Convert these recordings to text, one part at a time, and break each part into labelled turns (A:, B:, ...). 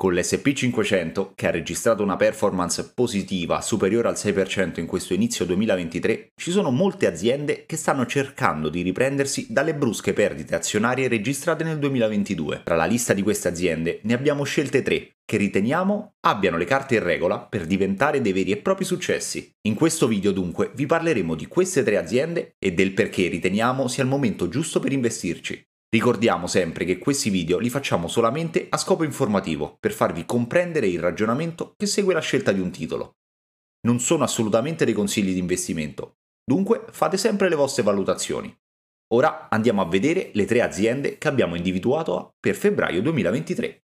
A: Con l'SP500, che ha registrato una performance positiva superiore al 6% in questo inizio 2023, ci sono molte aziende che stanno cercando di riprendersi dalle brusche perdite azionarie registrate nel 2022. Tra la lista di queste aziende ne abbiamo scelte tre, che riteniamo abbiano le carte in regola per diventare dei veri e propri successi. In questo video dunque vi parleremo di queste tre aziende e del perché riteniamo sia il momento giusto per investirci. Ricordiamo sempre che questi video li facciamo solamente a scopo informativo, per farvi comprendere il ragionamento che segue la scelta di un titolo. Non sono assolutamente dei consigli di investimento, dunque fate sempre le vostre valutazioni. Ora andiamo a vedere le tre aziende che abbiamo individuato per febbraio 2023.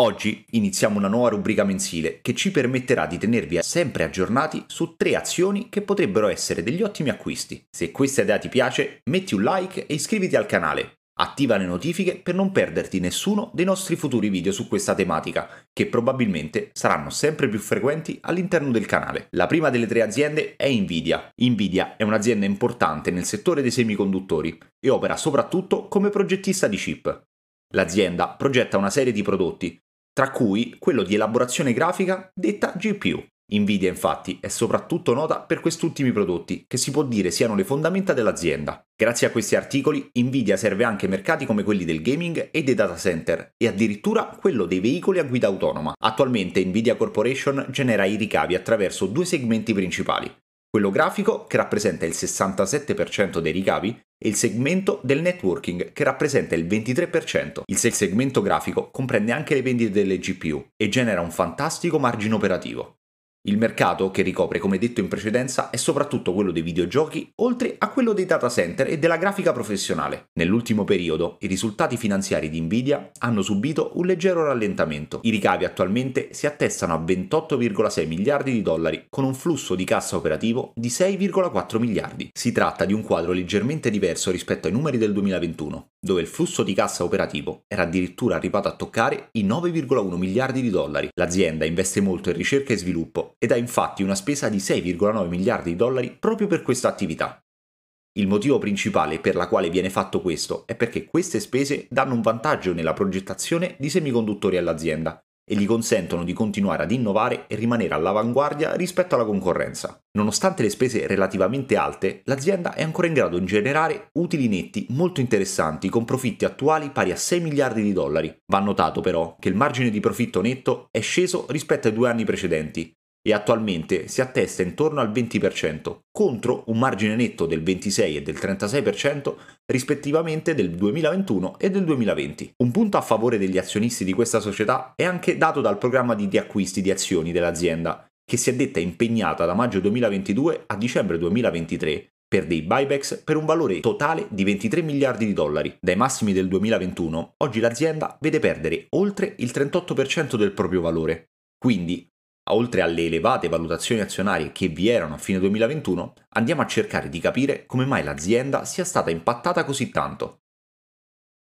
A: Oggi iniziamo una nuova rubrica mensile che ci permetterà di tenervi sempre aggiornati su tre azioni che potrebbero essere degli ottimi acquisti. Se questa idea ti piace, metti un like e iscriviti al canale. Attiva le notifiche per non perderti nessuno dei nostri futuri video su questa tematica, che probabilmente saranno sempre più frequenti all'interno del canale. La prima delle tre aziende è Nvidia. Nvidia è un'azienda importante nel settore dei semiconduttori e opera soprattutto come progettista di chip. L'azienda progetta una serie di prodotti, tra cui quello di elaborazione grafica detta GPU. Nvidia infatti è soprattutto nota per questi ultimi prodotti, che si può dire siano le fondamenta dell'azienda. Grazie a questi articoli, Nvidia serve anche mercati come quelli del gaming e dei data center, e addirittura quello dei veicoli a guida autonoma. Attualmente Nvidia Corporation genera i ricavi attraverso due segmenti principali, quello grafico che rappresenta il 67% dei ricavi e il segmento del networking che rappresenta il 23%. Il segmento grafico comprende anche le vendite delle GPU e genera un fantastico margine operativo. Il mercato, che ricopre come detto in precedenza, è soprattutto quello dei videogiochi, oltre a quello dei data center e della grafica professionale. Nell'ultimo periodo, i risultati finanziari di Nvidia hanno subito un leggero rallentamento. I ricavi attualmente si attestano a 28,6 miliardi di dollari, con un flusso di cassa operativo di 6,4 miliardi. Si tratta di un quadro leggermente diverso rispetto ai numeri del 2021, dove il flusso di cassa operativo era addirittura arrivato a toccare i 9,1 miliardi di dollari. L'azienda investe molto in ricerca e sviluppo ed ha infatti una spesa di 6,9 miliardi di dollari proprio per questa attività. Il motivo principale per la quale viene fatto questo è perché queste spese danno un vantaggio nella progettazione di semiconduttori all'azienda e gli consentono di continuare ad innovare e rimanere all'avanguardia rispetto alla concorrenza. Nonostante le spese relativamente alte, l'azienda è ancora in grado di generare utili netti molto interessanti con profitti attuali pari a 6 miliardi di dollari. Va notato però che il margine di profitto netto è sceso rispetto ai due anni precedenti, e attualmente si attesta intorno al 20%, contro un margine netto del 26 e del 36% rispettivamente del 2021 e del 2020. Un punto a favore degli azionisti di questa società è anche dato dal programma di riacquisti di azioni dell'azienda, che si è detta impegnata da maggio 2022 a dicembre 2023 per dei buybacks per un valore totale di 23 miliardi di dollari. Dai massimi del 2021, oggi l'azienda vede perdere oltre il 38% del proprio valore. Quindi oltre alle elevate valutazioni azionarie che vi erano a fine 2021, andiamo a cercare di capire come mai l'azienda sia stata impattata così tanto.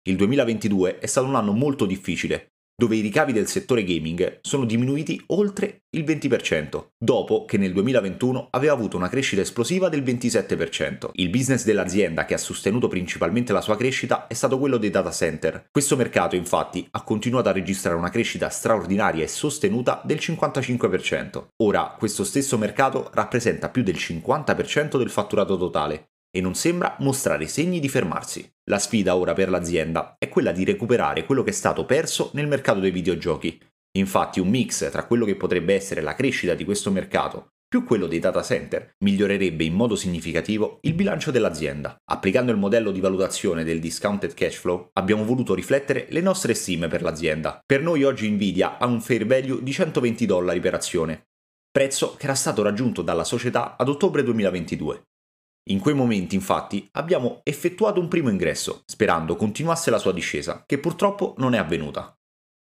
A: Il 2022 è stato un anno molto difficile, dove i ricavi del settore gaming sono diminuiti oltre il 20%, dopo che nel 2021 aveva avuto una crescita esplosiva del 27%. Il business dell'azienda che ha sostenuto principalmente la sua crescita è stato quello dei data center. Questo mercato infatti ha continuato a registrare una crescita straordinaria e sostenuta del 55%. Ora questo stesso mercato rappresenta più del 50% del fatturato totale e non sembra mostrare segni di fermarsi. La sfida ora per l'azienda è quella di recuperare quello che è stato perso nel mercato dei videogiochi. Infatti un mix tra quello che potrebbe essere la crescita di questo mercato più quello dei data center migliorerebbe in modo significativo il bilancio dell'azienda. Applicando il modello di valutazione del discounted cash flow, abbiamo voluto riflettere le nostre stime per l'azienda. Per noi oggi Nvidia ha un fair value di 120 dollari per azione, prezzo che era stato raggiunto dalla società ad ottobre 2022. In quei momenti, infatti, abbiamo effettuato un primo ingresso, sperando continuasse la sua discesa, che purtroppo non è avvenuta.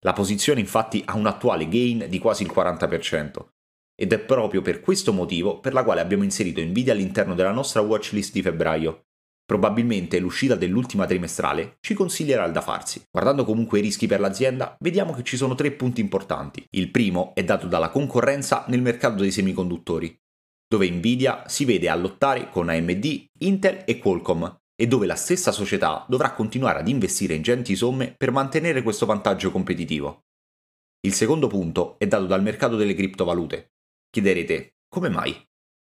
A: La posizione infatti ha un attuale gain di quasi il 40%, ed è proprio per questo motivo per la quale abbiamo inserito Nvidia all'interno della nostra watchlist di febbraio. Probabilmente l'uscita dell'ultima trimestrale ci consiglierà il da farsi. Guardando comunque i rischi per l'azienda, vediamo che ci sono tre punti importanti. Il primo è dato dalla concorrenza nel mercato dei semiconduttori, dove Nvidia si vede a lottare con AMD, Intel e Qualcomm, e dove la stessa società dovrà continuare ad investire ingenti somme per mantenere questo vantaggio competitivo. Il secondo punto è dato dal mercato delle criptovalute. Chiederete, come mai?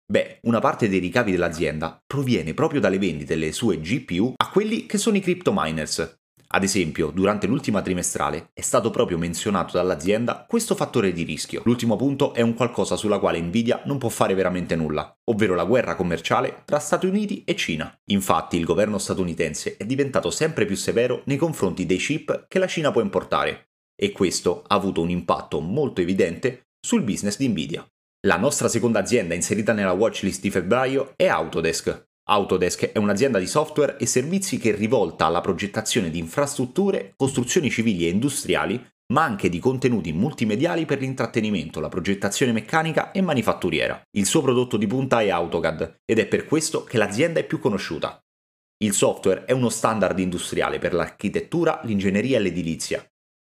A: Beh, una parte dei ricavi dell'azienda proviene proprio dalle vendite delle sue GPU a quelli che sono i crypto miners, ad esempio, durante l'ultima trimestrale è stato proprio menzionato dall'azienda questo fattore di rischio. L'ultimo punto è un qualcosa sulla quale Nvidia non può fare veramente nulla, ovvero la guerra commerciale tra Stati Uniti e Cina. Infatti il governo statunitense è diventato sempre più severo nei confronti dei chip che la Cina può importare, e questo ha avuto un impatto molto evidente sul business di Nvidia. La nostra seconda azienda inserita nella watchlist di febbraio è Autodesk, Autodesk è un'azienda di software e servizi che è rivolta alla progettazione di infrastrutture, costruzioni civili e industriali, ma anche di contenuti multimediali per l'intrattenimento, la progettazione meccanica e manifatturiera. Il suo prodotto di punta è AutoCAD ed è per questo che l'azienda è più conosciuta. Il software è uno standard industriale per l'architettura, l'ingegneria e l'edilizia,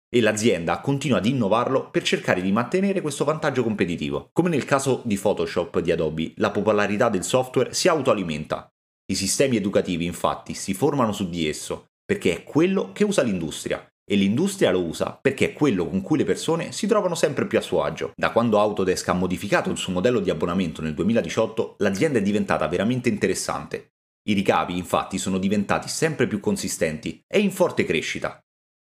A: e l'azienda continua ad innovarlo per cercare di mantenere questo vantaggio competitivo. Come nel caso di Photoshop di Adobe, la popolarità del software si autoalimenta. I sistemi educativi infatti si formano su di esso, perché è quello che usa l'industria, e l'industria lo usa perché è quello con cui le persone si trovano sempre più a suo agio. Da quando Autodesk ha modificato il suo modello di abbonamento nel 2018, l'azienda è diventata veramente interessante. I ricavi infatti sono diventati sempre più consistenti e in forte crescita,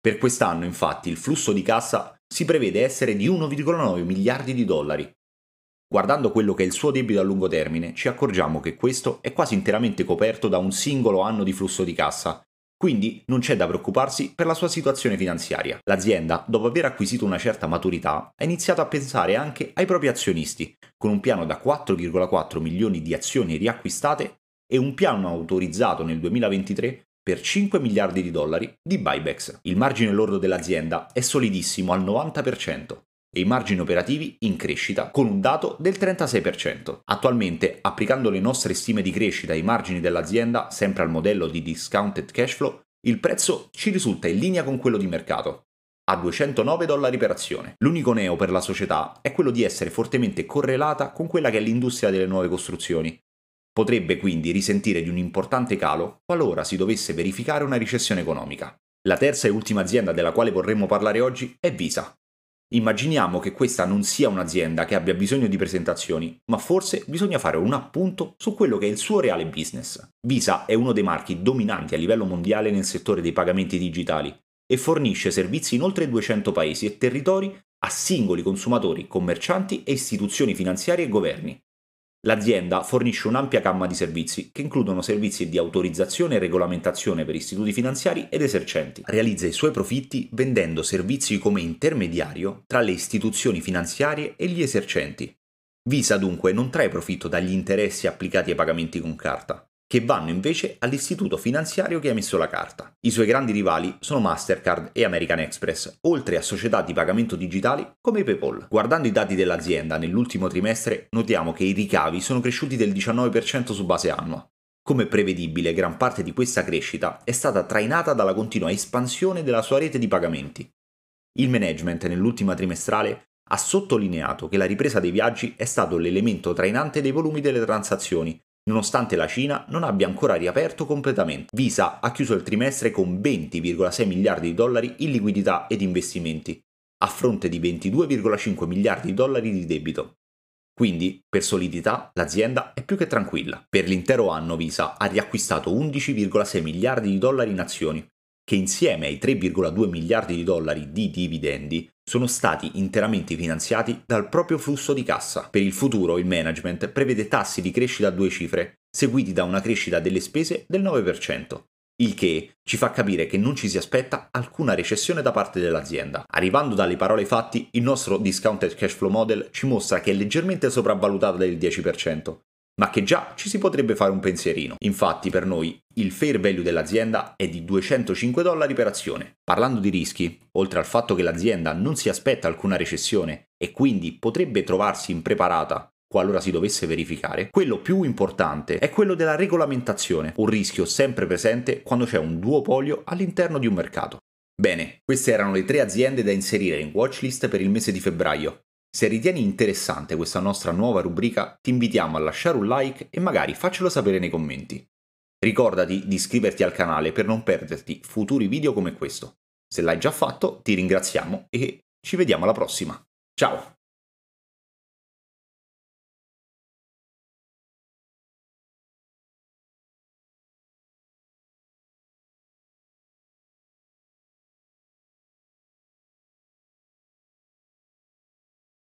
A: per quest'anno, infatti, il flusso di cassa si prevede essere di 1,9 miliardi di dollari. Guardando quello che è il suo debito a lungo termine, ci accorgiamo che questo è quasi interamente coperto da un singolo anno di flusso di cassa, quindi non c'è da preoccuparsi per la sua situazione finanziaria. L'azienda, dopo aver acquisito una certa maturità, ha iniziato a pensare anche ai propri azionisti, con un piano da 4,4 milioni di azioni riacquistate e un piano autorizzato nel 2023 per 5 miliardi di dollari di buybacks. Il margine lordo dell'azienda è solidissimo al 90% e i margini operativi in crescita con un dato del 36%. Attualmente, applicando le nostre stime di crescita ai margini dell'azienda, sempre al modello di discounted cash flow, il prezzo ci risulta in linea con quello di mercato, a 209 dollari per azione. L'unico neo per la società è quello di essere fortemente correlata con quella che è l'industria delle nuove costruzioni, Potrebbe quindi risentire di un importante calo qualora si dovesse verificare una recessione economica. La terza e ultima azienda della quale vorremmo parlare oggi è Visa. Immaginiamo che questa non sia un'azienda che abbia bisogno di presentazioni, ma forse bisogna fare un appunto su quello che è il suo reale business. Visa è uno dei marchi dominanti a livello mondiale nel settore dei pagamenti digitali e fornisce servizi in oltre 200 paesi e territori a singoli consumatori, commercianti e istituzioni finanziarie e governi. L'azienda fornisce un'ampia gamma di servizi che includono servizi di autorizzazione e regolamentazione per istituti finanziari ed esercenti. Realizza i suoi profitti vendendo servizi come intermediario tra le istituzioni finanziarie e gli esercenti. Visa dunque non trae profitto dagli interessi applicati ai pagamenti con carta, che vanno invece all'istituto finanziario che ha messo la carta. I suoi grandi rivali sono Mastercard e American Express, oltre a società di pagamento digitali come PayPal. Guardando i dati dell'azienda nell'ultimo trimestre, notiamo che i ricavi sono cresciuti del 19% su base annua. Come prevedibile, gran parte di questa crescita è stata trainata dalla continua espansione della sua rete di pagamenti. Il management nell'ultima trimestrale ha sottolineato che la ripresa dei viaggi è stato l'elemento trainante dei volumi delle transazioni nonostante la Cina non abbia ancora riaperto completamente. Visa ha chiuso il trimestre con 20,6 miliardi di dollari in liquidità ed investimenti, a fronte di 22,5 miliardi di dollari di debito. Quindi, per solidità, l'azienda è più che tranquilla. Per l'intero anno Visa ha riacquistato 11,6 miliardi di dollari in azioni, che insieme ai 3,2 miliardi di dollari di dividendi sono stati interamente finanziati dal proprio flusso di cassa. Per il futuro il management prevede tassi di crescita a due cifre, seguiti da una crescita delle spese del 9%, il che ci fa capire che non ci si aspetta alcuna recessione da parte dell'azienda. Arrivando dalle parole fatti, il nostro discounted cash flow model ci mostra che è leggermente sopravvalutata del 10%, ma che già ci si potrebbe fare un pensierino. Infatti per noi il fair value dell'azienda è di 205 dollari per azione. Parlando di rischi, oltre al fatto che l'azienda non si aspetta alcuna recessione e quindi potrebbe trovarsi impreparata qualora si dovesse verificare, quello più importante è quello della regolamentazione, un rischio sempre presente quando c'è un duopolio all'interno di un mercato. Bene, queste erano le tre aziende da inserire in watchlist per il mese di febbraio. Se ritieni interessante questa nostra nuova rubrica, ti invitiamo a lasciare un like e magari faccelo sapere nei commenti. Ricordati di iscriverti al canale per non perderti futuri video come questo. Se l'hai già fatto, ti ringraziamo e ci vediamo alla prossima. Ciao!